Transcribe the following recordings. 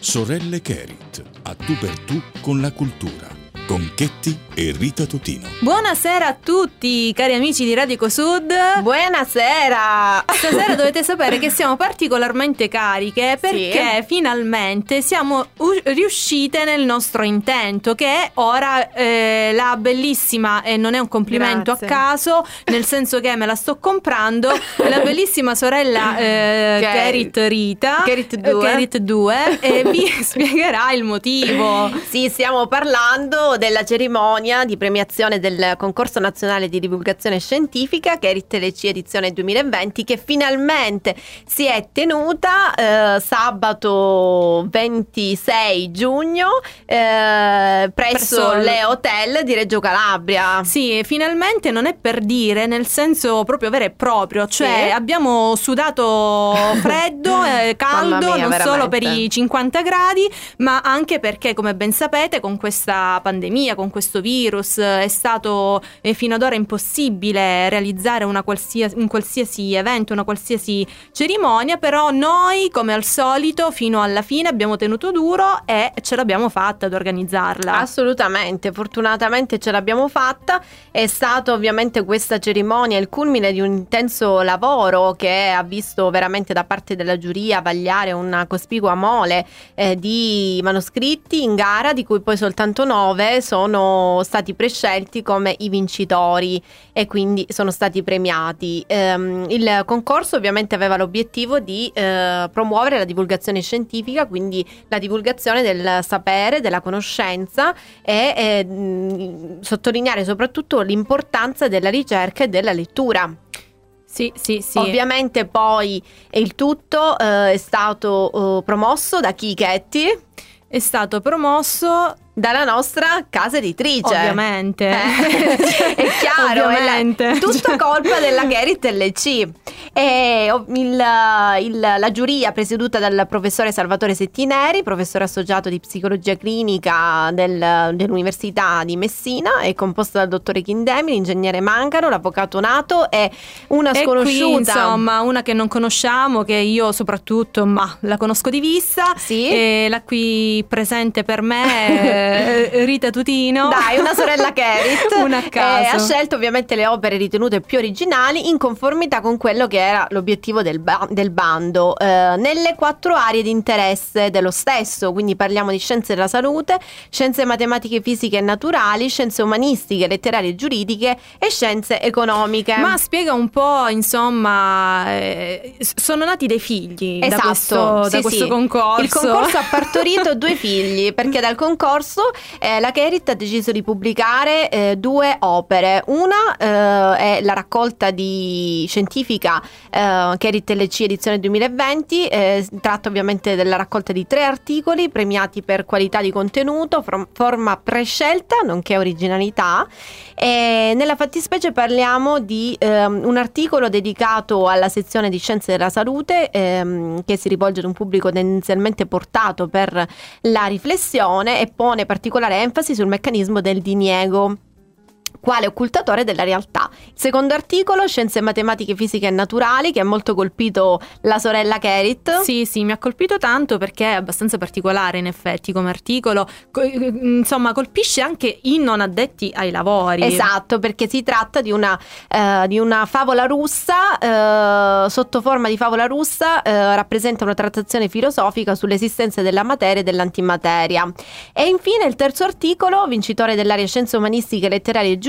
Sorelle Kerit, a tu per tu con la cultura con Chetti e Rita Totino. Buonasera a tutti, cari amici di Radico Sud. Buonasera! Stasera dovete sapere che siamo particolarmente cariche perché sì. finalmente siamo u- riuscite nel nostro intento, che è ora eh, la bellissima, e non è un complimento Grazie. a caso, nel senso che me la sto comprando, la bellissima sorella eh, Kerit Rita, Kerit 2, Kerit 2 e vi spiegherà il motivo. Sì, stiamo parlando della cerimonia di premiazione del concorso nazionale di divulgazione scientifica che è RTLC edizione 2020 che finalmente si è tenuta eh, sabato 26 giugno eh, presso, presso le hotel di Reggio Calabria. Sì, finalmente non è per dire nel senso proprio vero e proprio, cioè sì. abbiamo sudato freddo, eh, caldo, mia, non veramente. solo per i 50 gradi, ma anche perché come ben sapete con questa pandemia pandemia, con questo virus, è stato eh, fino ad ora impossibile realizzare qualsiasi, un qualsiasi evento, una qualsiasi cerimonia, però noi come al solito fino alla fine abbiamo tenuto duro e ce l'abbiamo fatta ad organizzarla. Assolutamente, fortunatamente ce l'abbiamo fatta, è stata ovviamente questa cerimonia il culmine di un intenso lavoro che ha visto veramente da parte della giuria vagliare una cospicua mole eh, di manoscritti in gara, di cui poi soltanto nove sono stati prescelti come i vincitori e quindi sono stati premiati. Um, il concorso ovviamente aveva l'obiettivo di uh, promuovere la divulgazione scientifica, quindi la divulgazione del sapere, della conoscenza e eh, sottolineare soprattutto l'importanza della ricerca e della lettura. Sì, sì, sì. Ovviamente poi il tutto uh, è stato uh, promosso da Chichetti. È stato promosso dalla nostra casa editrice. Ovviamente. Eh, è chiaro, Ovviamente. È tutto colpa della Gerrit LC. E il, il, la giuria presieduta dal professore Salvatore Settineri, professore associato di psicologia clinica del, dell'Università di Messina, è composta dal dottore Chindemi, l'ingegnere Mancaro, l'avvocato Nato e una sconosciuta. E qui, insomma, una che non conosciamo, che io soprattutto, ma la conosco di vista. Sì. E la qui presente per me eh, Rita Tutino. Dai, una sorella Kerit. una a caso. Eh, ha scelto ovviamente le opere ritenute più originali in conformità con quello che era l'obiettivo del, ba- del bando, eh, nelle quattro aree di interesse dello stesso, quindi parliamo di scienze della salute, scienze matematiche, fisiche e naturali, scienze umanistiche, letterarie e giuridiche e scienze economiche. Ma spiega un po', insomma, eh, sono nati dei figli esatto, da questo, sì, da questo sì. concorso. Il concorso ha partorito due figli perché dal concorso marzo eh, la Kerit ha deciso di pubblicare eh, due opere. Una eh, è la raccolta di scientifica eh, Kerit LC edizione 2020, eh, tratta ovviamente della raccolta di tre articoli premiati per qualità di contenuto, forma prescelta nonché originalità. E nella fattispecie parliamo di ehm, un articolo dedicato alla sezione di scienze della salute ehm, che si rivolge ad un pubblico tendenzialmente portato per la riflessione e pone particolare enfasi sul meccanismo del diniego quale occultatore della realtà. Il secondo articolo, Scienze matematiche, fisiche e naturali, che ha molto colpito la sorella Kerit. Sì, sì, mi ha colpito tanto perché è abbastanza particolare in effetti come articolo. insomma, colpisce anche i non addetti ai lavori. Esatto, perché si tratta di una, uh, di una favola russa, uh, sotto forma di favola russa, uh, rappresenta una trattazione filosofica sull'esistenza della materia e dell'antimateria. E infine il terzo articolo, vincitore dell'area scienze umanistiche, letterarie e giuridiche,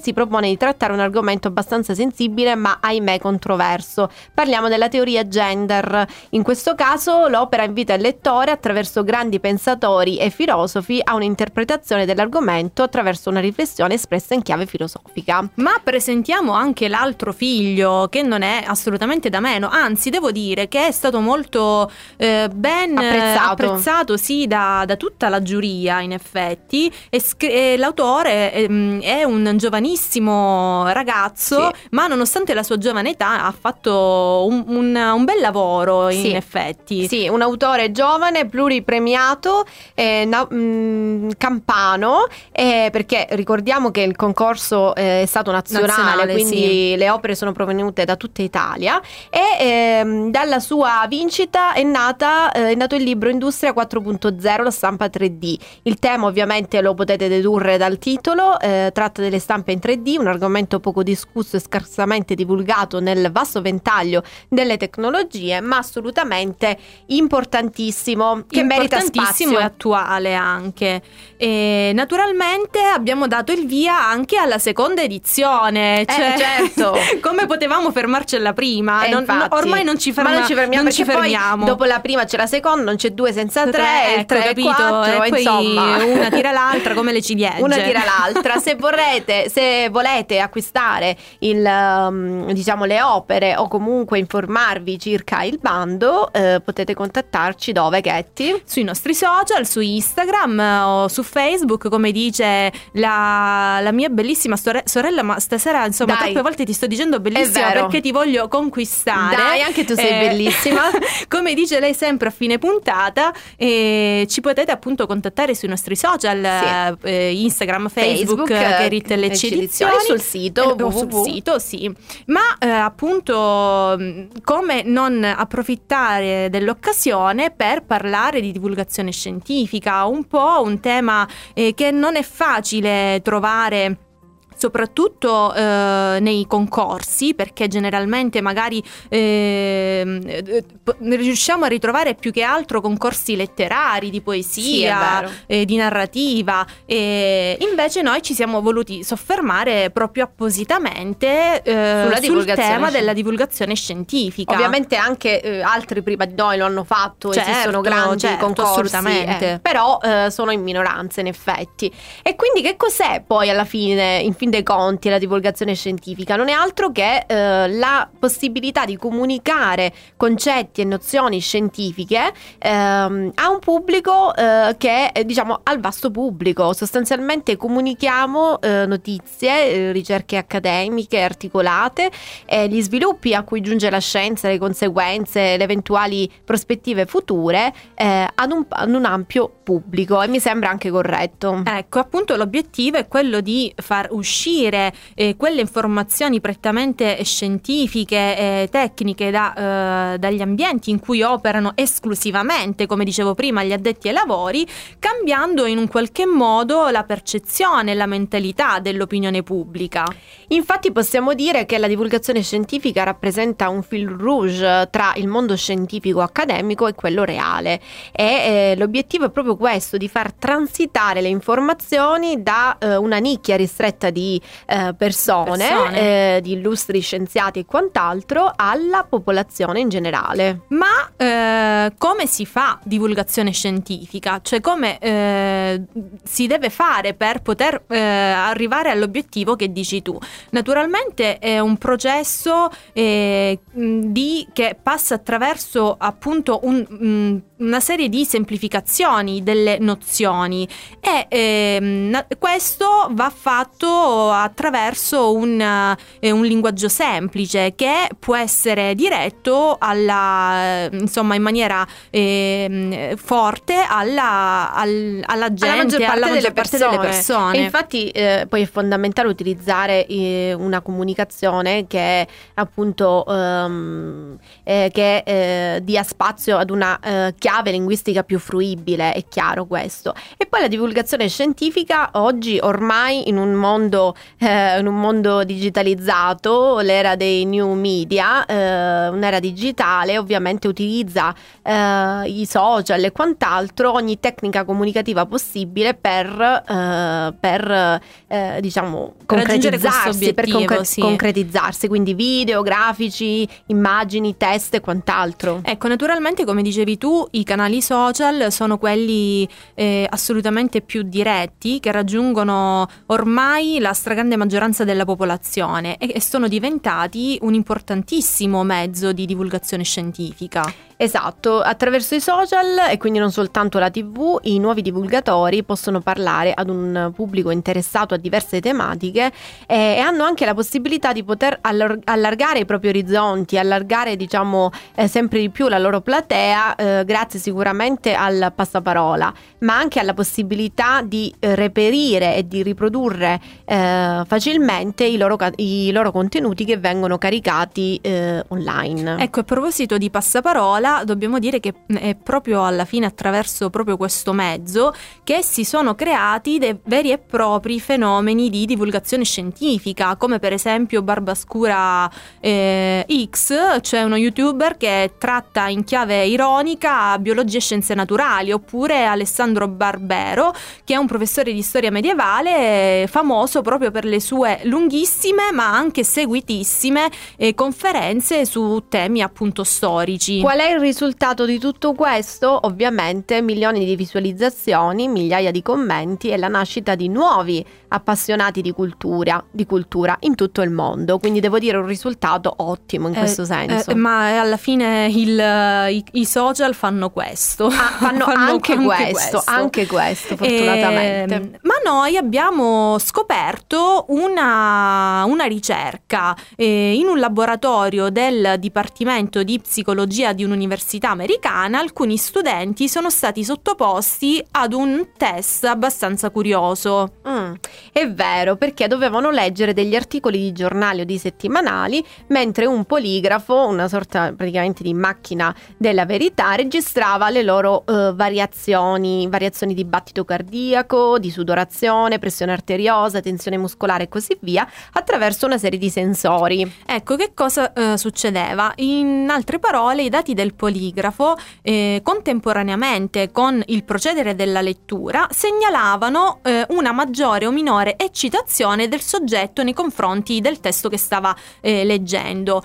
si propone di trattare un argomento abbastanza sensibile ma ahimè controverso. Parliamo della teoria gender. In questo caso l'opera invita il lettore attraverso grandi pensatori e filosofi a un'interpretazione dell'argomento attraverso una riflessione espressa in chiave filosofica. Ma presentiamo anche l'altro figlio che non è assolutamente da meno, anzi devo dire che è stato molto eh, ben apprezzato, apprezzato sì, da, da, tutta la giuria in effetti e, scr- e l'autore eh, è un un giovanissimo ragazzo, sì. ma nonostante la sua giovane età ha fatto un, un, un bel lavoro in sì. effetti. Sì, un autore giovane, pluripremiato, eh, na- mh, mm, campano, eh, perché ricordiamo che il concorso eh, è stato nazionale, nazionale quindi sì. le opere sono provenute da tutta Italia e ehm, dalla sua vincita è, nata, eh, è nato il libro Industria 4.0, la stampa 3D. Il tema ovviamente lo potete dedurre dal titolo, eh, tratta delle stampe in 3D, un argomento poco discusso e scarsamente divulgato nel vasto ventaglio delle tecnologie, ma assolutamente importantissimo, che merita spazio. e attuale anche. E naturalmente abbiamo dato il via anche alla seconda edizione, eh, cioè, eh, certo. come potevamo fermarci alla prima? Eh, non, no, ormai non ci, ferma, ma non ci fermiamo. Non ci fermiamo. dopo la prima c'è la seconda, non c'è due senza tre, tre ecco, tre capito? Quattro, e insomma. una tira l'altra come le ciliegie. Una tira l'altra. Se vorrete, se volete acquistare il, um, diciamo, le opere o comunque informarvi circa il bando, eh, potete contattarci dove, Getty? Sui nostri social, su Instagram o su Facebook, come dice la, la mia bellissima sorella, ma stasera insomma Dai. troppe volte ti sto dicendo bellissima perché ti voglio conquistare. Dai, anche tu sei eh, bellissima. come dice lei sempre a fine puntata, eh, ci potete appunto contattare sui nostri social, sì. eh, Instagram, Facebook, Facebook E Lecce Edizioni. sul sito, eh, sul sito, sì. Ma eh, appunto come non approfittare dell'occasione per parlare di divulgazione scientifica, un po' un tema eh, che non è facile trovare soprattutto eh, nei concorsi, perché generalmente magari eh, riusciamo a ritrovare più che altro concorsi letterari, di poesia, sì, eh, di narrativa, e invece noi ci siamo voluti soffermare proprio appositamente eh, sul tema della divulgazione scientifica. Ovviamente anche eh, altri prima di noi lo hanno fatto, certo, esistono grandi certo, concorsi. Eh, però sono in minoranza in effetti. E quindi che cos'è poi alla fine, in fin dei conti la divulgazione scientifica non è altro che eh, la possibilità di comunicare concetti e nozioni scientifiche ehm, a un pubblico eh, che è diciamo al vasto pubblico. Sostanzialmente comunichiamo eh, notizie, eh, ricerche accademiche articolate, gli sviluppi a cui giunge la scienza, le conseguenze, le eventuali prospettive future eh, ad un, ad un ampio pubblico e mi sembra anche corretto. Ecco, appunto l'obiettivo è quello di far uscire eh, quelle informazioni prettamente scientifiche e tecniche da, eh, dagli ambienti in cui operano esclusivamente, come dicevo prima, gli addetti ai lavori, cambiando in un qualche modo la percezione e la mentalità dell'opinione pubblica. Infatti possiamo dire che la divulgazione scientifica rappresenta un fil rouge tra il mondo scientifico accademico e quello reale e eh, l'obiettivo è proprio questo, di far transitare le informazioni da eh, una nicchia ristretta di eh, persone, persone. Eh, di illustri scienziati e quant'altro, alla popolazione in generale. Ma eh, come si fa divulgazione scientifica? Cioè come eh, si deve fare per poter eh, arrivare all'obiettivo che dici tu? Naturalmente è un processo di, che passa attraverso appunto un, mh, una serie di semplificazioni delle nozioni e ehm, questo va fatto attraverso un, eh, un, linguaggio semplice che può essere diretto alla, insomma in maniera eh, forte alla, al, alla gente, alla maggior parte, delle, persone. delle persone. E infatti eh, poi è fondamentale utilizzare eh, una comunicazione che appunto che eh, dia spazio ad una chiave linguistica più fruibile, è chiaro questo. E poi la divulgazione scientifica oggi ormai in un mondo, eh, in un mondo digitalizzato, l'era dei new media, eh, un'era digitale, ovviamente utilizza eh, i social e quant'altro, ogni tecnica comunicativa possibile per, eh, per eh, diciamo, concretizzarsi, per concre- sì. concretizzarsi, quindi video, grafici, immagini, test e quant'altro. Ecco, naturalmente come dicevi tu, i canali social sono quelli eh, assolutamente più diretti che raggiungono ormai la stragrande maggioranza della popolazione e, sono diventati un importantissimo mezzo di divulgazione scientifica. Esatto, attraverso i social e quindi non soltanto la TV, i nuovi divulgatori possono parlare ad un pubblico interessato a diverse tematiche e, e hanno anche la possibilità di poter allargare i propri orizzonti, allargare diciamo eh, sempre di più la loro platea eh, grazie sicuramente al passaparola, ma anche alla possibilità di eh, reperire e di riprodurre eh, facilmente i loro, i loro, contenuti che vengono caricati eh, online. Ecco, a proposito di passaparola, dobbiamo dire che è proprio alla fine attraverso proprio questo mezzo che si sono creati dei veri e propri fenomeni di divulgazione scientifica, come per esempio Barbascura eh, X, cioè uno youtuber che tratta in chiave ironica biologia e scienze naturali, oppure Alessandro Barbero, che è un professore di storia medievale famoso proprio per le sue lunghissime ma anche seguitissime eh, conferenze su temi appunto storici. Qual è il risultato di tutto questo? Ovviamente milioni di visualizzazioni, migliaia di commenti e la nascita di nuovi appassionati di cultura, di cultura in tutto il mondo. Quindi devo dire un risultato ottimo in eh, questo senso. Eh, ma alla fine il, i, i, social fanno questo. Ah, fanno, fanno anche, anche, questo, questo, anche questo, fortunatamente. Eh, ma noi abbiamo scoperto una, una ricerca eh, in un laboratorio del Dipartimento di Psicologia di un'università università americana, alcuni studenti sono stati sottoposti ad un test abbastanza curioso. Mm, è vero, perché dovevano leggere degli articoli di giornali o di settimanali, mentre un poligrafo, una sorta praticamente di macchina della verità, registrava le loro uh, variazioni, variazioni di battito cardiaco, di sudorazione, pressione arteriosa, tensione muscolare e così via, attraverso una serie di sensori. Ecco, che cosa uh, succedeva? In altre parole, i dati del poligrafo, eh, contemporaneamente con il procedere della lettura, segnalavano eh, una maggiore o minore eccitazione del soggetto nei confronti del testo che stava eh, leggendo,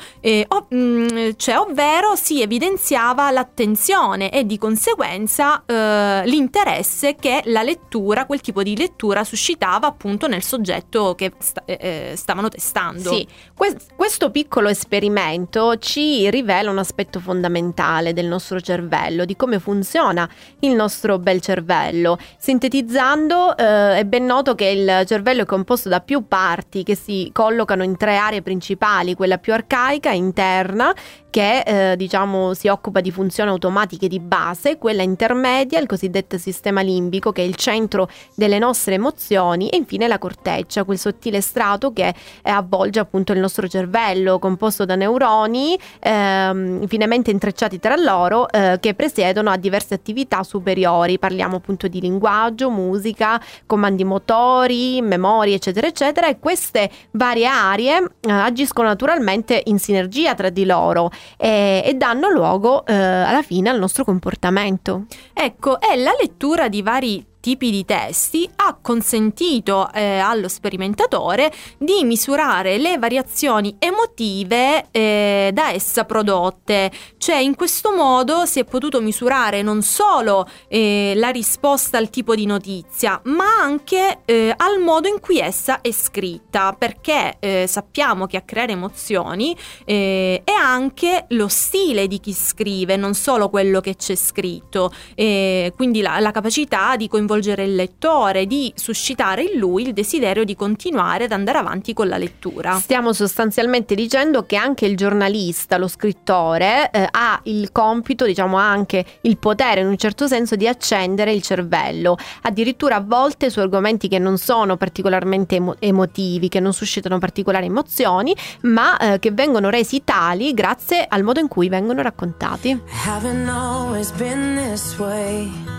o, mh, mm, cioè, ovvero si evidenziava l'attenzione e di conseguenza eh, l'interesse che la lettura, quel tipo di lettura suscitava appunto nel soggetto che sta, eh, eh, stavano testando. Sì, que- questo piccolo esperimento ci rivela un aspetto fondamentale fondamentale del nostro cervello, di come funziona il nostro bel cervello. Sintetizzando, eh, è ben noto che il cervello è composto da più parti che si collocano in tre aree principali, quella più arcaica, interna, che eh, diciamo si occupa di funzioni automatiche di base, quella intermedia, il cosiddetto sistema limbico che è il centro delle nostre emozioni e infine la corteccia, quel sottile strato che avvolge appunto il nostro cervello, composto da neuroni ehm, finemente intrecciati tra loro eh, che presiedono a diverse attività superiori, parliamo appunto di linguaggio, musica, comandi motori, memorie eccetera eccetera e queste varie aree eh, agiscono naturalmente in sinergia tra di loro e, e danno luogo eh, alla fine al nostro comportamento. Ecco, è la lettura di vari tipi di testi ha consentito eh, allo sperimentatore di misurare le variazioni emotive eh, da essa prodotte, cioè in questo modo si è potuto misurare non solo eh, la risposta al tipo di notizia, ma anche eh, al modo in cui essa è scritta, perché eh, sappiamo che a creare emozioni eh, è anche lo stile di chi scrive, non solo quello che c'è scritto, quindi la, la capacità di coinvolgere coinvolgere il lettore, di suscitare in lui il desiderio di continuare ad andare avanti con la lettura. Stiamo sostanzialmente dicendo che anche il giornalista, lo scrittore, eh, ha il compito, diciamo anche il potere in un certo senso di accendere il cervello, addirittura a volte su argomenti che non sono particolarmente emo- emotivi, che non suscitano particolari emozioni, ma eh, che vengono resi tali grazie al modo in cui vengono raccontati. Haven't always been this way.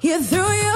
You threw your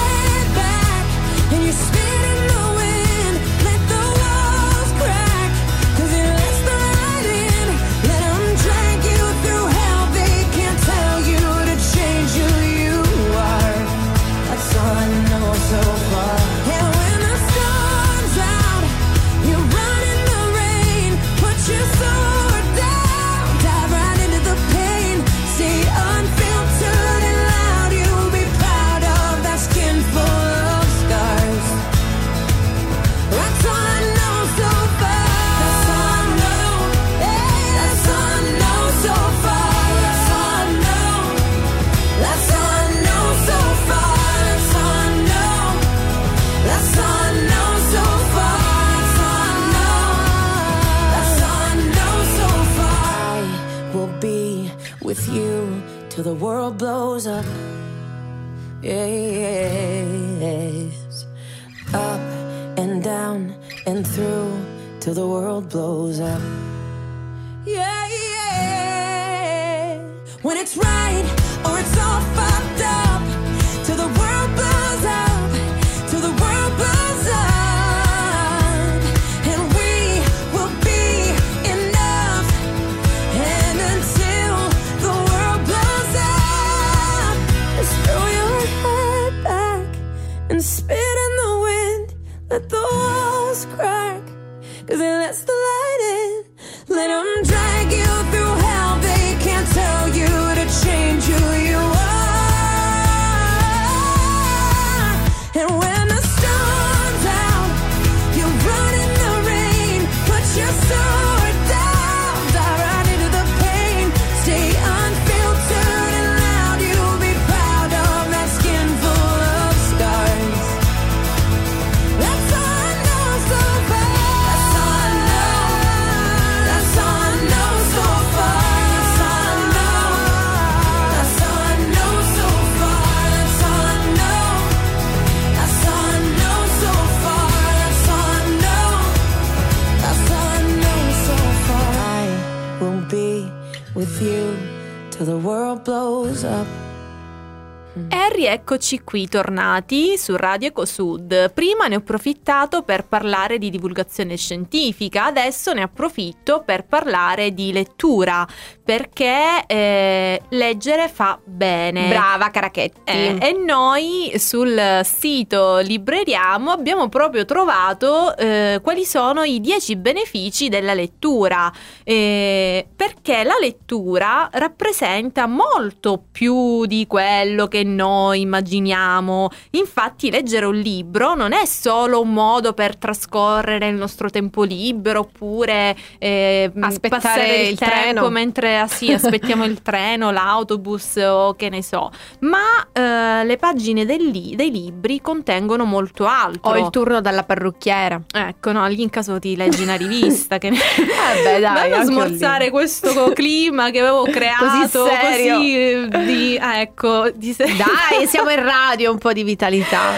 Spit. E rieccoci qui tornati su Radio Ecosud. Prima ne ho approfittato per parlare di divulgazione scientifica, adesso ne approfitto per parlare di lettura, perché eh, leggere fa bene. Brava Carachetti. Eh, e noi sul sito Libreriamo abbiamo proprio trovato eh, quali sono i 10 benefici della lettura, eh, perché la lettura rappresenta molto più di quello che noi immaginiamo. Infatti leggere un libro non è solo un modo per trascorrere il nostro tempo libero oppure eh, Aspettare il, il treno. mentre ah, sì, aspettiamo il treno, l'autobus o che ne so. Ma eh, le pagine li- dei libri contengono molto altro. Ho il turno dalla parrucchiera. Ecco, no, lì in caso ti leggi una rivista che ne... Vabbè, dai, anche smorzare questo clima che avevo creato Così serio. così, di, ah, ecco, di Dai, siamo in radio, un po' di vitalità.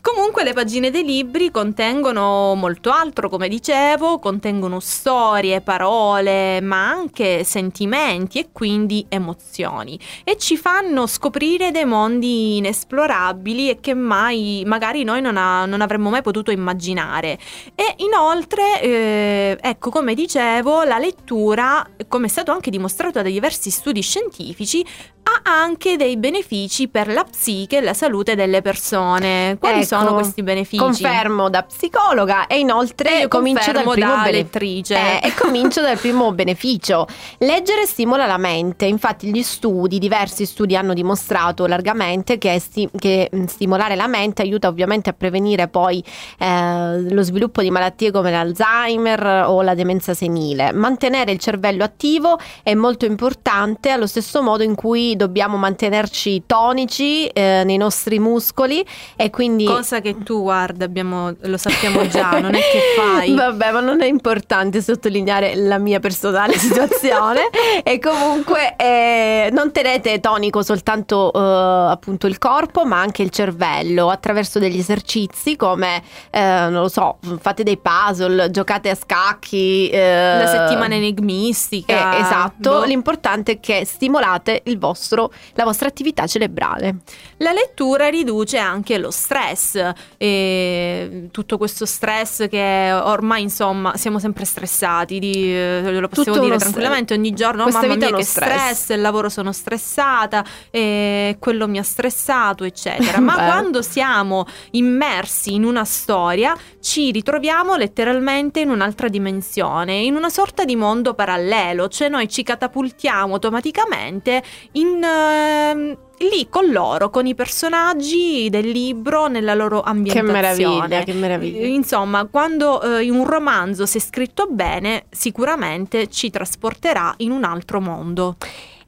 Comunque le pagine dei libri contengono molto altro, come dicevo, contengono storie, parole, ma anche sentimenti e quindi emozioni e ci fanno scoprire dei mondi inesplorabili e che mai magari noi non, ha- non avremmo mai potuto immaginare. E inoltre, eh, ecco, come dicevo, la lettura, come è stato anche dimostrato da diversi studi scientifici, ha anche dei benefici per la psiche e la salute delle persone. Quali Ecco, sono questi benefici? Confermo da psicologa e inoltre E io comincio dal primo da bene- lettrice. Eh, e comincio dal primo beneficio. Leggere stimola la mente, infatti gli studi, diversi studi hanno dimostrato largamente che, sti- che, mh, stimolare la mente aiuta ovviamente a prevenire poi eh, lo sviluppo di malattie come l'Alzheimer o la demenza senile. Mantenere il cervello attivo è molto importante allo stesso modo in cui dobbiamo mantenerci tonici eh, nei nostri muscoli e quindi Cosa che tu guarda, abbiamo, lo sappiamo già, non è che fai. Vabbè, ma non è importante sottolineare la mia personale situazione. e comunque eh, non tenete tonico soltanto eh, appunto il corpo, ma anche il cervello attraverso degli esercizi come eh, non lo so, fate dei puzzle, giocate a scacchi. eh, La settimana enigmistica. eh, esatto, Boh. l'importante è che stimolate il vostro, la vostra attività cerebrale. La lettura riduce anche lo stress, e tutto questo stress che ormai insomma siamo sempre stressati, di, eh, lo possiamo Tutto dire tranquillamente ogni giorno, oh, mamma vita mia che stress." stress, il lavoro sono stressata, quello mi ha stressato eccetera, ma Beh. quando siamo immersi in una storia ci ritroviamo letteralmente in un'altra dimensione, in una sorta di mondo parallelo, cioè noi ci catapultiamo automaticamente in... ehm, lì con loro, con i personaggi del libro nella loro Che ambientazione. meraviglia, che meraviglia. Insomma, quando eh, un romanzo se scritto bene, sicuramente ci trasporterà in un altro mondo.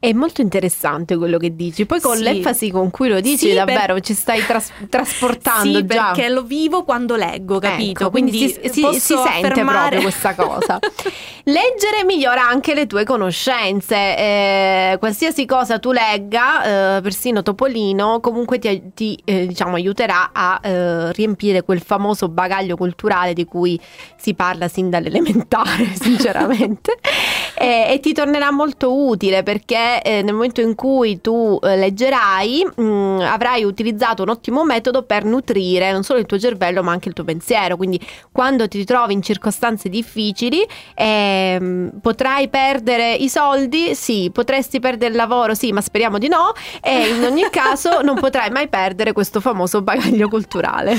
È molto interessante quello che dici. Poi con Sì. l'enfasi con cui lo dici, Sì, davvero ci stai tras- trasportando sì, già. perché lo vivo quando leggo, capito? Ecco, quindi, si, si- posso si sente affermare- proprio questa cosa. Leggere migliora anche le tue conoscenze. eh, qualsiasi cosa tu legga, eh, persino Topolino, comunque ti, ti, eh, diciamo, aiuterà a eh, riempire quel famoso bagaglio culturale di cui si parla sin dall'elementare, sinceramente. E, e ti tornerà molto utile perché eh, nel momento in cui tu eh, leggerai mh, avrai utilizzato un ottimo metodo per nutrire non solo il tuo cervello ma anche il tuo pensiero. Quindi quando ti trovi in circostanze difficili ehm, potrai perdere i soldi, sì, potresti perdere il lavoro, sì, ma speriamo di no. E in ogni caso non potrai mai perdere questo famoso bagaglio culturale.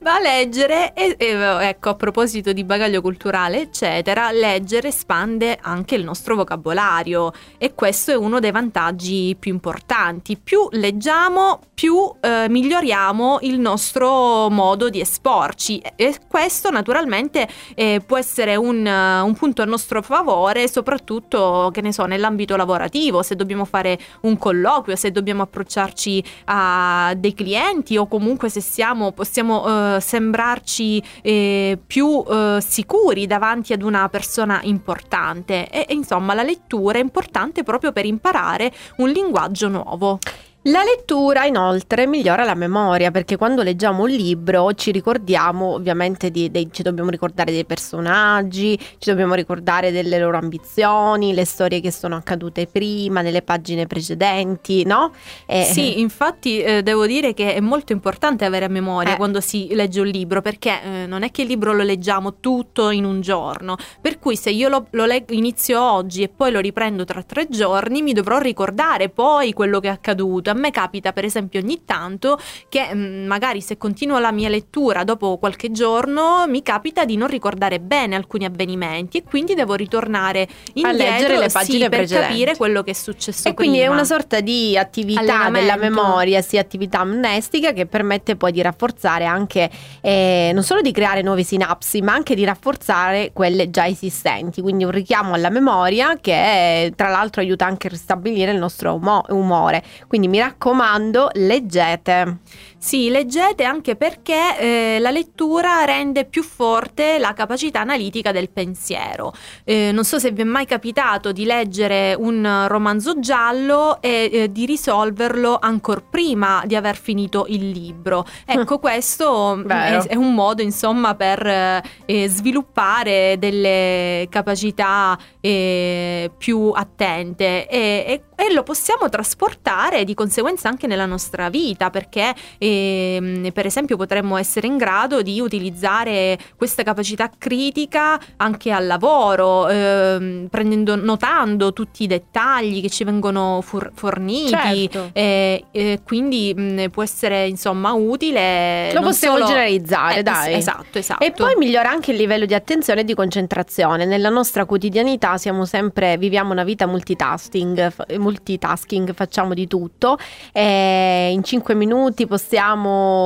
Ma leggere, e, e, ecco a proposito di bagaglio culturale eccetera, leggere espande anche il nostro vocabolario e questo è uno dei vantaggi più importanti. Più leggiamo, più eh, miglioriamo il nostro modo di esporci e, questo naturalmente eh, può essere un, eh, un punto a nostro favore, soprattutto che ne so, nell'ambito lavorativo, se dobbiamo fare un colloquio, se dobbiamo approcciarci a dei clienti o comunque se siamo, possiamo eh, sembrarci eh, più eh, sicuri davanti ad una persona importante. E, e, insomma, la lettura è importante proprio per imparare un linguaggio nuovo. La lettura inoltre migliora la memoria perché quando leggiamo un libro ci ricordiamo ovviamente di, dei- ci dobbiamo ricordare dei personaggi, ci dobbiamo ricordare delle loro ambizioni, le storie che sono accadute prima, nelle pagine precedenti, no? E- Sì, infatti eh, devo dire che è molto importante avere a memoria Eh. quando si legge un libro, perché eh, non è che il libro lo leggiamo tutto in un giorno, per cui se io lo, lo leggo, inizio oggi e poi lo riprendo tra tre giorni, mi dovrò ricordare poi quello che è accaduto. A me capita per esempio ogni tanto che mm, magari se continuo la mia lettura dopo qualche giorno mi capita di non ricordare bene alcuni avvenimenti e quindi devo ritornare indietro leggere le sì, pagine per precedenti. capire quello che è successo E quindi prima. è una sorta di attività della memoria, sì, attività amnestica che permette poi di rafforzare anche, eh, non solo di creare nuove sinapsi, ma anche di rafforzare quelle già esistenti. Quindi un richiamo alla memoria che tra l'altro aiuta anche a ristabilire il nostro umo- umore. Quindi mi raccomando, leggete. Sì, leggete anche perché eh, la lettura rende più forte la capacità analitica del pensiero. Eh, non so se vi è mai capitato di leggere un romanzo giallo e eh, di risolverlo ancora prima di aver finito il libro. Ecco, questo è, è, un modo, insomma, per eh, sviluppare delle capacità eh, più attente e, e, e, lo possiamo trasportare di conseguenza anche nella nostra vita perché eh, per esempio potremmo essere in grado di utilizzare questa capacità critica anche al lavoro eh, prendendo, notando tutti i dettagli che ci vengono for- forniti. Certo. e quindi mh, può essere insomma utile lo possiamo solo... generalizzare Eh, dai. esatto esatto. E poi migliora anche il livello di attenzione e di concentrazione. Nella nostra quotidianità siamo sempre viviamo una vita multitasking multitasking facciamo di tutto. E in 5 minuti possiamo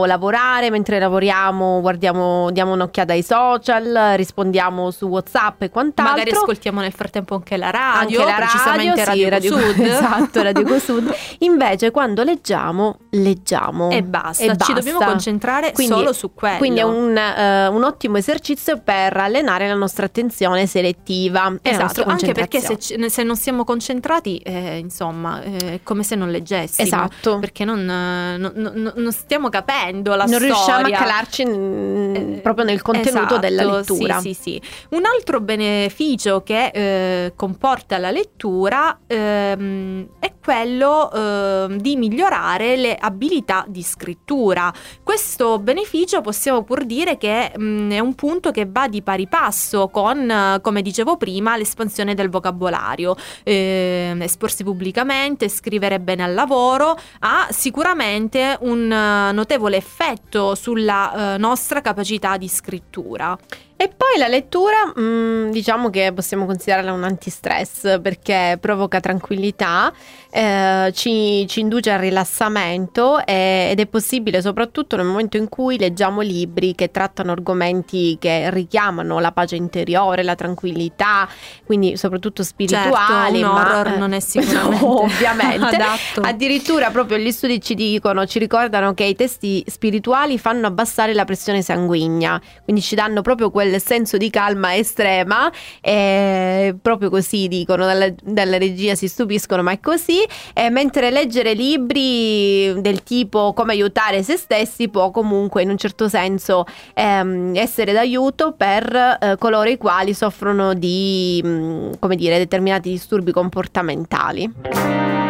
lavorare mentre lavoriamo guardiamo diamo un'occhiata ai social rispondiamo su whatsapp e quant'altro. Magari ascoltiamo nel frattempo anche la radio anche la precisamente radio, Radio, sì, Sud. Esatto Radio Sud. Invece quando leggiamo leggiamo. E basta, E ci basta. dobbiamo concentrare Quindi- solo su quello. quindi è un, eh, un ottimo esercizio per allenare la nostra attenzione selettiva. Esatto, anche perché se, ci- se non siamo concentrati, eh, insomma, eh, è come se non leggessimo. Esatto. Perché non, eh, non- non- non stiamo capendo la non storia. riusciamo a calarci mm, Eh, proprio nel contenuto esatto, della lettura. Sì, sì, sì. Un altro beneficio che eh, comporta la lettura ehm, è quello ehm, di migliorare le abilità di scrittura. Questo beneficio possiamo pur dire che mh, è un punto che va di pari passo con, eh, come dicevo prima, l'espansione del vocabolario. Eh, esporsi pubblicamente, scrivere bene al lavoro ha sicuramente un eh, notevole effetto sulla eh, nostra capacità di scrittura. E poi la lettura, mm, diciamo che possiamo considerarla un antistress perché provoca tranquillità, eh, ci, ci induce al rilassamento e- ed è possibile soprattutto nel momento in cui leggiamo libri che trattano argomenti che richiamano la pace interiore, la tranquillità, quindi soprattutto spirituali. Certo, ma, eh, non è sicuramente ovviamente. adatto. Addirittura proprio gli studi ci dicono, ci ricordano che i testi spirituali fanno abbassare la pressione sanguigna, quindi ci danno proprio quel senso di calma estrema, e proprio così dicono, dalla, dalla regia si stupiscono, ma è così, e mentre leggere libri del tipo come aiutare se stessi può comunque in un certo senso ehm, essere d'aiuto per eh, coloro i quali soffrono di, mh, come dire, determinati disturbi comportamentali.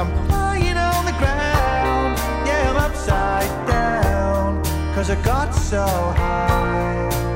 I'm lying on the ground, yeah, I'm upside down, cause I got so high.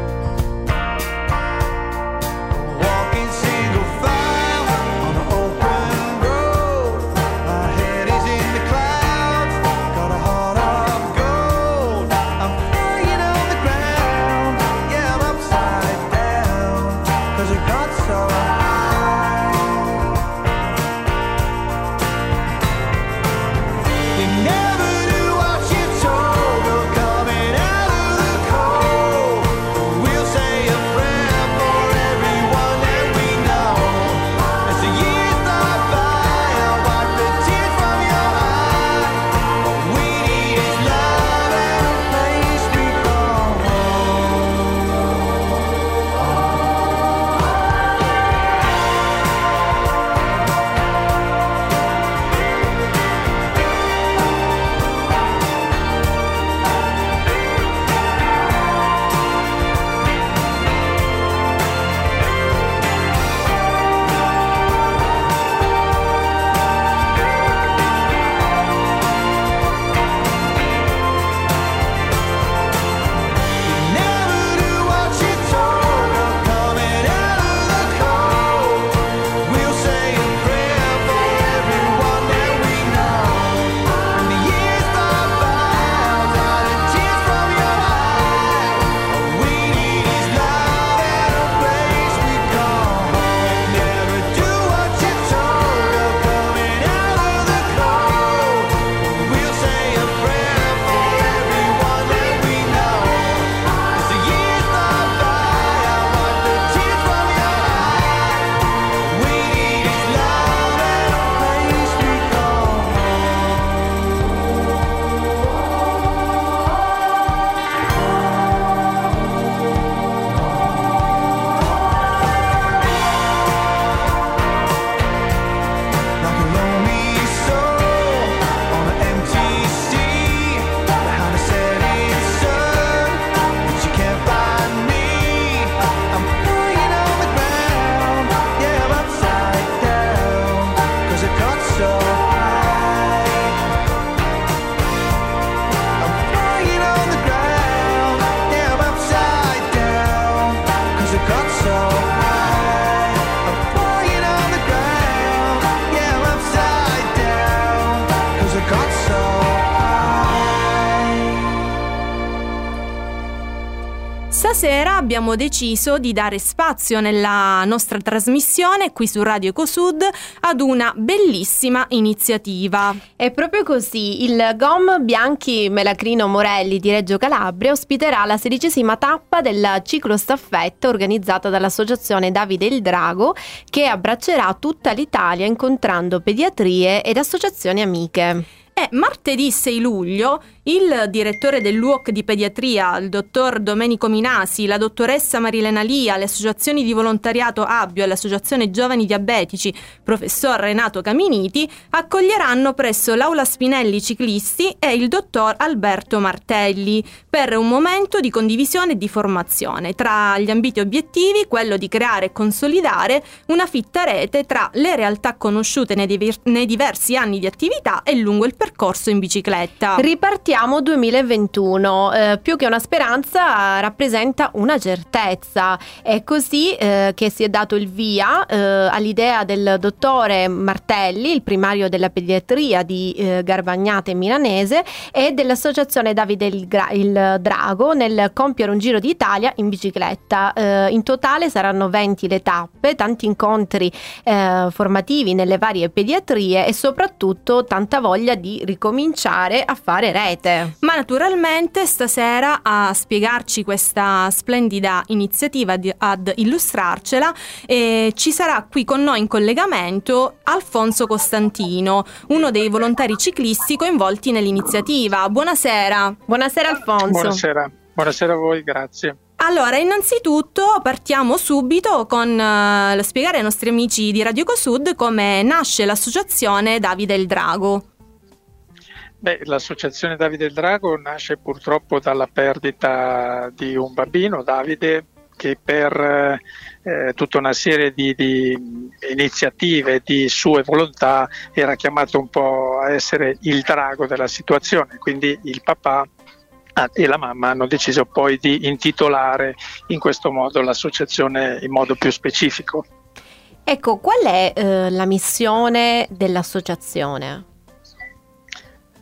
Sera abbiamo deciso di dare spazio nella nostra trasmissione qui su Radio Ecosud ad una bellissima iniziativa. È proprio così, il GOM Bianchi Melacrino Morelli di Reggio Calabria ospiterà la sedicesima tappa della ciclostaffetta organizzata dall'associazione Davide il Drago che abbraccerà tutta l'Italia incontrando pediatrie ed associazioni amiche. E martedì 6 luglio il direttore dell'UOC di pediatria, il dottor Domenico Minasi, la dottoressa Marilena Lia, le associazioni di volontariato Abbio e l'associazione Giovani Diabetici, professor Renato Caminiti, accoglieranno presso l'Aula Spinelli Ciclisti e il dottor Alberto Martelli per un momento di condivisione e di formazione. Tra gli ambiti obiettivi, quello di creare e consolidare una fitta rete tra le realtà conosciute nei, nei diversi anni di attività e lungo il percorso in bicicletta. Ripartiamo 2021, eh, più che una speranza rappresenta una certezza. È così eh, che si è dato il via eh, all'idea del dottore Martelli, il primario della pediatria di eh, Garbagnate Milanese e dell'associazione Davide il, Gra- il Drago nel compiere un giro d'Italia in bicicletta. Eh, in totale saranno 20 le tappe, tanti incontri eh, formativi nelle varie pediatrie e soprattutto tanta voglia di ricominciare a fare rete. Ma naturalmente stasera a spiegarci questa splendida iniziativa, di- ad illustrarcela, eh, ci sarà qui con noi in collegamento Alfonso Costantino, uno dei volontari ciclisti coinvolti nell'iniziativa. Buonasera. Buonasera Alfonso. Buonasera, buonasera a voi, grazie. Allora, innanzitutto partiamo subito con eh, spiegare ai nostri amici di Radio Ecosud come nasce l'associazione Davide il Drago. Beh, l'associazione Davide il Drago nasce purtroppo dalla perdita di un bambino, Davide, che per eh, tutta una serie di, di iniziative, di sue volontà, era chiamato un po' a essere il drago della situazione, quindi il papà e la mamma hanno deciso poi di intitolare in questo modo l'associazione in modo più specifico. Ecco, qual è eh, la missione dell'associazione?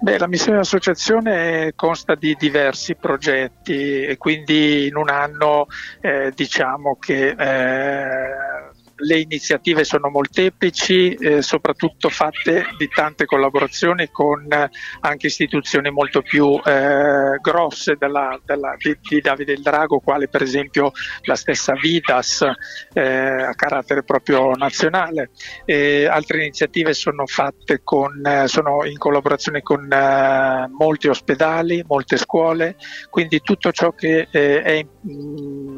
Beh, la missione dell'associazione consta di diversi progetti e quindi in un anno eh, diciamo che eh, le iniziative sono molteplici, eh, soprattutto fatte di tante collaborazioni con eh, anche istituzioni molto più eh, grosse della- della- di, di Davide il Drago, quale per esempio la stessa Vidas eh, a carattere proprio nazionale. E altre iniziative sono fatte con, eh, sono in collaborazione con eh, molti ospedali, molte scuole, quindi tutto ciò che è, mm,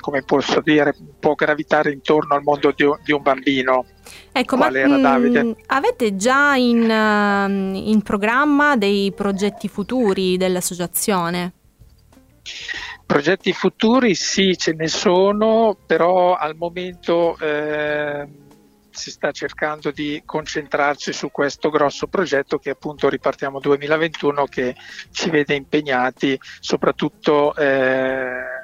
come posso dire, può gravitare intorno al mondo di, un- di un bambino. Ecco, Quale ma era Davide? mh, avete già in, ehm, in programma dei progetti futuri dell'associazione? Progetti futuri sì, ce ne sono, però al momento eh, si sta cercando di concentrarci su questo grosso progetto che appunto ripartiamo 2021 che ci vede impegnati soprattutto eh,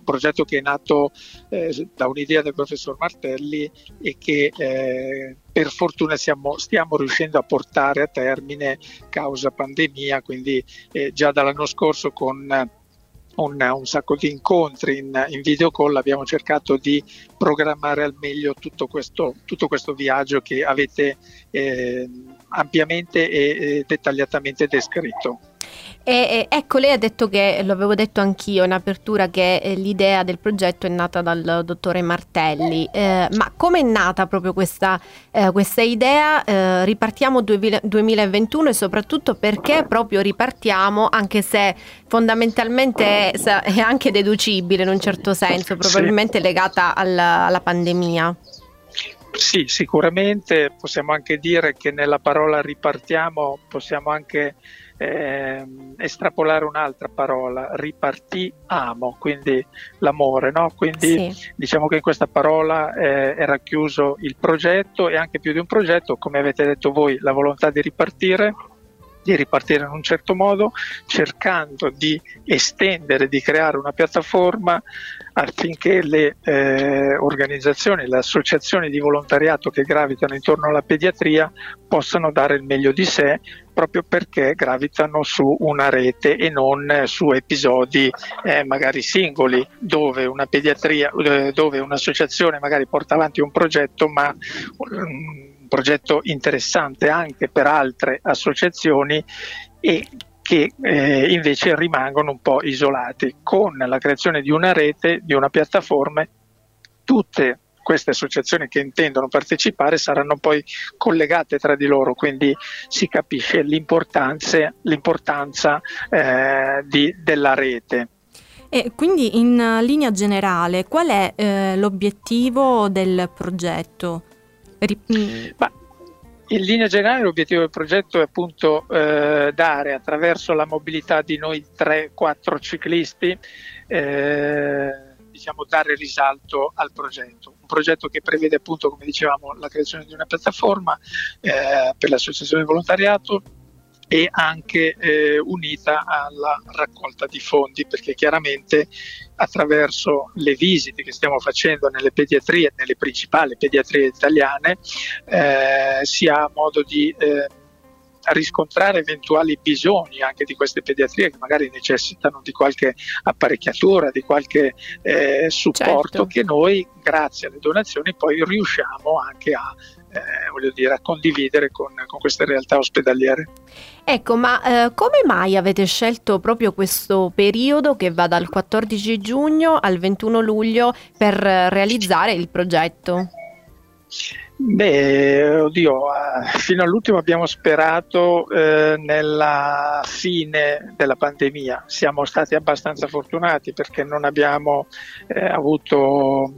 un progetto che è nato eh, da un'idea del professor Martelli e che eh, per fortuna siamo- stiamo riuscendo a portare a termine causa pandemia, quindi eh, già dall'anno scorso con un, un sacco di incontri in, in video call abbiamo cercato di programmare al meglio tutto questo, tutto questo viaggio che avete eh, ampiamente e, e dettagliatamente descritto. E, ecco, lei ha detto che, lo avevo detto anch'io in apertura, che eh, l'idea del progetto è nata dal dottore Martelli. Eh, ma come è nata proprio questa, eh, questa idea? Eh, ripartiamo 2000 2021 e soprattutto perché proprio ripartiamo, anche se fondamentalmente è, anche deducibile in un certo senso, probabilmente legata alla, alla pandemia. Sì, sicuramente possiamo anche dire che nella parola ripartiamo possiamo anche ehm, estrapolare un'altra parola, ripartiamo, quindi l'amore, no? Quindi Sì. diciamo che in questa parola eh, è racchiuso il progetto e anche più di un progetto, come avete detto voi, la volontà di ripartire di ripartire in un certo modo, cercando di estendere, di creare una piattaforma affinché le eh, organizzazioni, le associazioni di volontariato che gravitano intorno alla pediatria possano dare il meglio di sé proprio perché gravitano su una rete e non eh, su episodi eh, magari singoli dove una pediatria, eh, dove un'associazione magari porta avanti un progetto ma un progetto interessante anche per altre associazioni e che eh, invece rimangono un po' isolati. Con la creazione di una rete, di una piattaforma, tutte queste associazioni che intendono partecipare saranno poi collegate tra di loro, quindi si capisce l'importanza, l'importanza eh, di, della rete. E quindi in linea generale qual è eh, l'obiettivo del progetto? Ri- Ma in linea generale l'obiettivo del progetto è appunto eh, dare attraverso la mobilità di noi 3-4 ciclisti eh, diciamo dare risalto al progetto. Un progetto che prevede appunto, come dicevamo, la creazione di una piattaforma eh, per l'associazione di volontariato e anche eh, unita alla raccolta di fondi, perché chiaramente attraverso le visite che stiamo facendo nelle pediatrie, nelle principali pediatrie italiane, eh, si ha modo di eh, riscontrare eventuali bisogni anche di queste pediatrie che magari necessitano di qualche apparecchiatura, di qualche eh, supporto Certo. che noi grazie alle donazioni poi riusciamo anche a, eh, voglio dire, a condividere con, con queste realtà ospedaliere. Ecco, ma eh, come mai avete scelto proprio questo periodo che va dal 14 giugno al 21 luglio per realizzare il progetto? Beh, oddio, eh, fino all'ultimo abbiamo sperato eh, nella fine della pandemia. Siamo stati abbastanza fortunati perché non abbiamo eh, avuto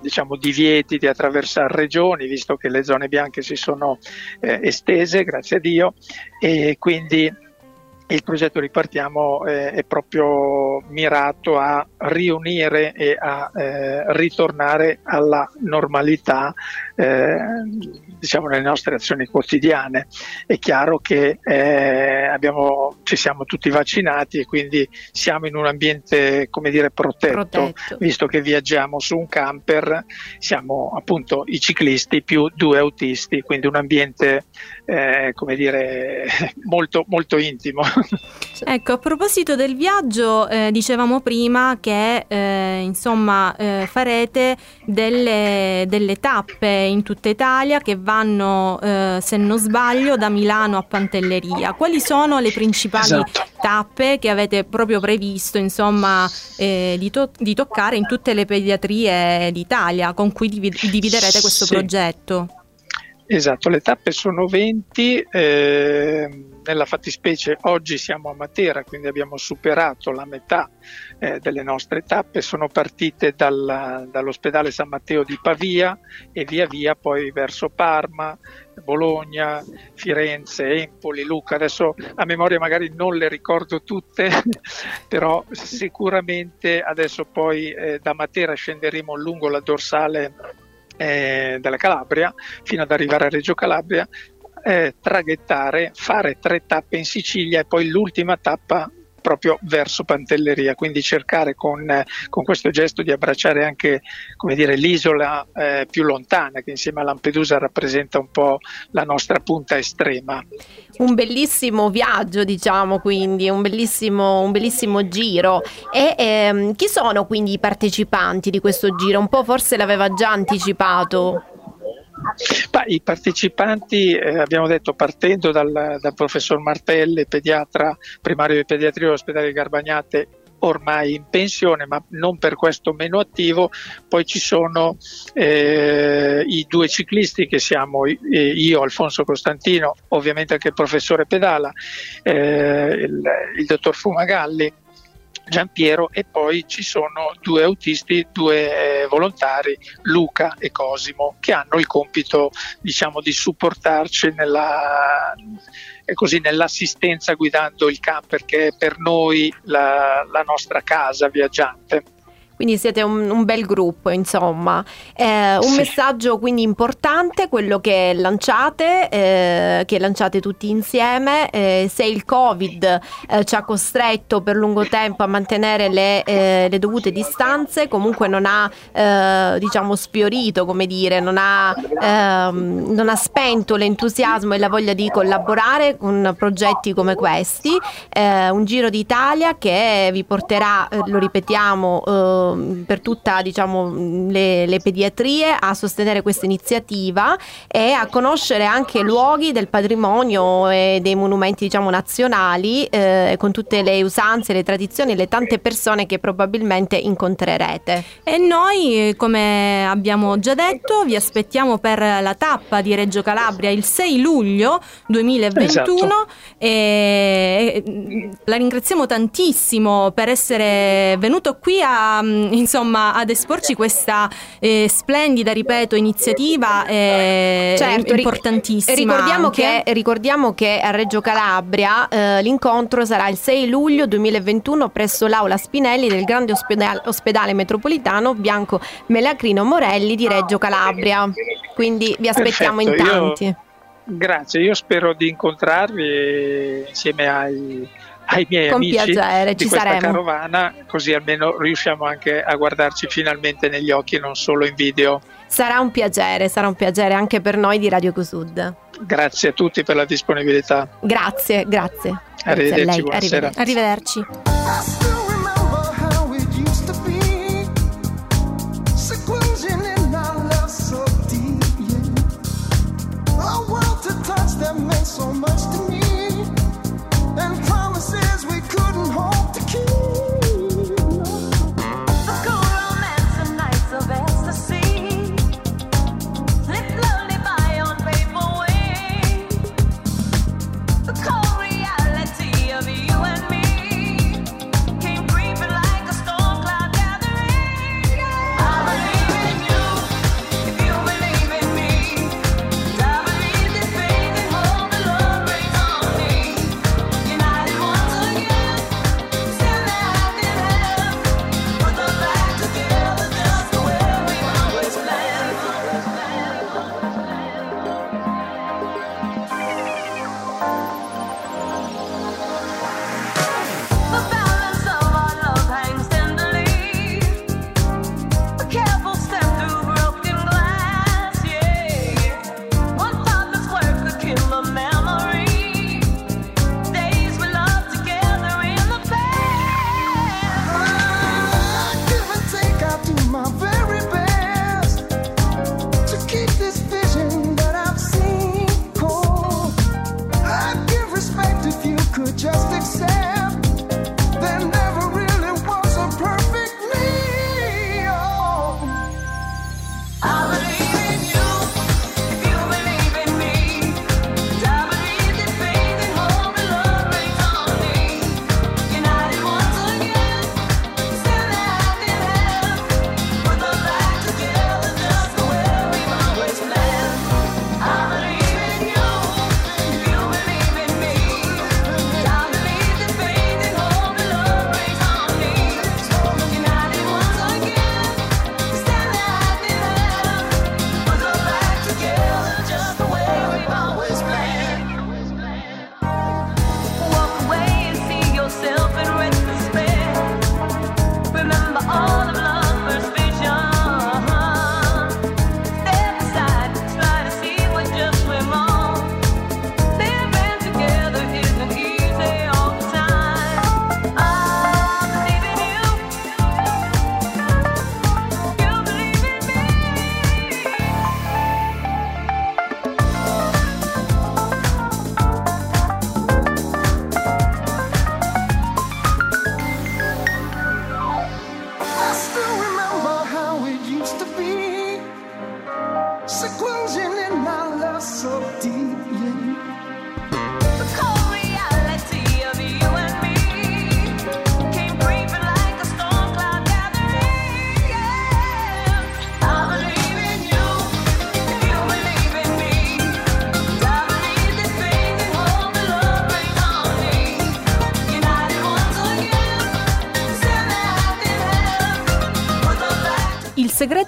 diciamo, divieti di attraversare regioni, visto che le zone bianche si sono eh, estese, grazie a Dio, e quindi il progetto Ripartiamo eh, è proprio mirato a riunire e a eh, ritornare alla normalità eh, diciamo nelle nostre azioni quotidiane. È chiaro che eh, abbiamo, ci siamo tutti vaccinati e quindi siamo in un ambiente come dire protetto, Protetto. visto che viaggiamo su un camper, siamo appunto i ciclisti più due autisti, quindi un ambiente eh, come dire molto, molto intimo. Ecco, a proposito del viaggio, eh, dicevamo prima che eh, insomma eh, farete delle, delle tappe in tutta Italia che vanno, eh, se non sbaglio, da Milano a Pantelleria. Quali sono le principali Esatto. tappe che avete proprio previsto, insomma, eh, di, to- di toccare in tutte le pediatrie d'Italia con cui divi- dividerete questo Sì. progetto? Esatto, le tappe sono 20, eh, nella fattispecie oggi siamo a Matera, quindi abbiamo superato la metà eh, delle nostre tappe, sono partite dal- dall'ospedale San Matteo di Pavia e via via poi verso Parma, Bologna, Firenze, Empoli, Lucca. Adesso a memoria magari non le ricordo tutte, però sicuramente adesso poi eh, da Matera scenderemo lungo la dorsale eh, della Calabria fino ad arrivare a Reggio Calabria, eh, traghettare, fare tre tappe in Sicilia e poi l'ultima tappa proprio verso Pantelleria, quindi cercare con, eh, con questo gesto di abbracciare anche dire, l'isola eh, più lontana che insieme a Lampedusa rappresenta un po' la nostra punta estrema. Un bellissimo viaggio, diciamo, quindi un bellissimo, un bellissimo giro. E ehm, chi sono quindi i partecipanti di questo giro? Un po' forse l'aveva già anticipato. Ma I partecipanti, eh, abbiamo detto, partendo dal, dal professor Martelli, pediatra primario di pediatria dell'ospedale di Garbagnate, ormai in pensione, ma non per questo meno attivo. Poi ci sono eh, i due ciclisti che siamo eh, io, Alfonso Costantino, ovviamente anche il professore Pedala, eh, il, il dottor Fumagalli. Giampiero e poi ci sono due autisti, due eh, volontari, Luca e Cosimo, che hanno il compito diciamo, di supportarci nella, così, nell'assistenza guidando il camper che è per noi la, la nostra casa viaggiante. Quindi siete un, un bel gruppo, insomma. Eh, un Sì. messaggio quindi importante, quello che lanciate, eh, che lanciate tutti insieme. Eh, se il Covid eh, ci ha costretto per lungo tempo a mantenere le, eh, le dovute distanze, comunque non ha eh, diciamo sfiorito, come dire, non ha, ehm, non ha spento l'entusiasmo e la voglia di collaborare con progetti come questi. Un giro d'Italia che vi porterà, lo ripetiamo, per tutta diciamo, le, le pediatrie a sostenere questa iniziativa e a conoscere anche luoghi del patrimonio e dei monumenti diciamo, nazionali eh, con tutte le usanze, le tradizioni e le tante persone che probabilmente incontrerete. E noi, come abbiamo già detto, vi aspettiamo per la tappa di Reggio Calabria il 6 luglio 2021 Esatto. e eh, la ringraziamo tantissimo per essere venuto qui a, mm, insomma, ad esporci questa eh, splendida, ripeto, iniziativa eh, Certo, importantissima. Ricordiamo che, ricordiamo che a Reggio Calabria eh, l'incontro sarà il 6 luglio 2021 presso l'Aula Spinelli del grande ospedale, ospedale metropolitano Bianco Melacrino Morelli di Reggio Calabria. Quindi vi aspettiamo in Perfetto, io- tanti. Grazie, io spero di incontrarvi insieme ai, ai miei Con amici piacere, di ci questa saremo. carovana, così almeno riusciamo anche a guardarci finalmente negli occhi non solo in video. Sarà un piacere, sarà un piacere anche per noi di Radio Cosud. Grazie a tutti per la disponibilità. Grazie, grazie. Arrivederci, arrivederci. Arrivederci.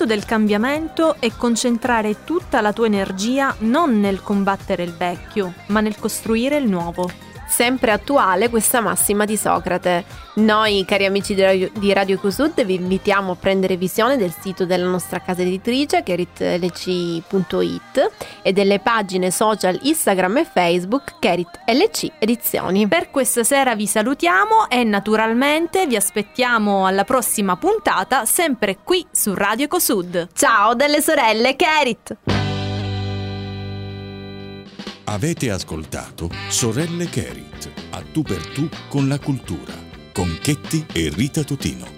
Del cambiamento è concentrare tutta la tua energia non nel combattere il vecchio, ma nel costruire il nuovo. Sempre attuale questa massima di Socrate. Noi, cari amici di Radio, di Ecosud, vi invitiamo a prendere visione del sito della nostra casa editrice, keritlc.it, e delle pagine social Instagram e Facebook Kerit LC Edizioni. Per questa sera vi salutiamo e naturalmente vi aspettiamo alla prossima puntata, sempre qui su Radio Ecosud. Ciao delle sorelle Kerit! Avete ascoltato Sorelle Kerit, a tu per tu con la cultura, con Chetti e Rita Totino.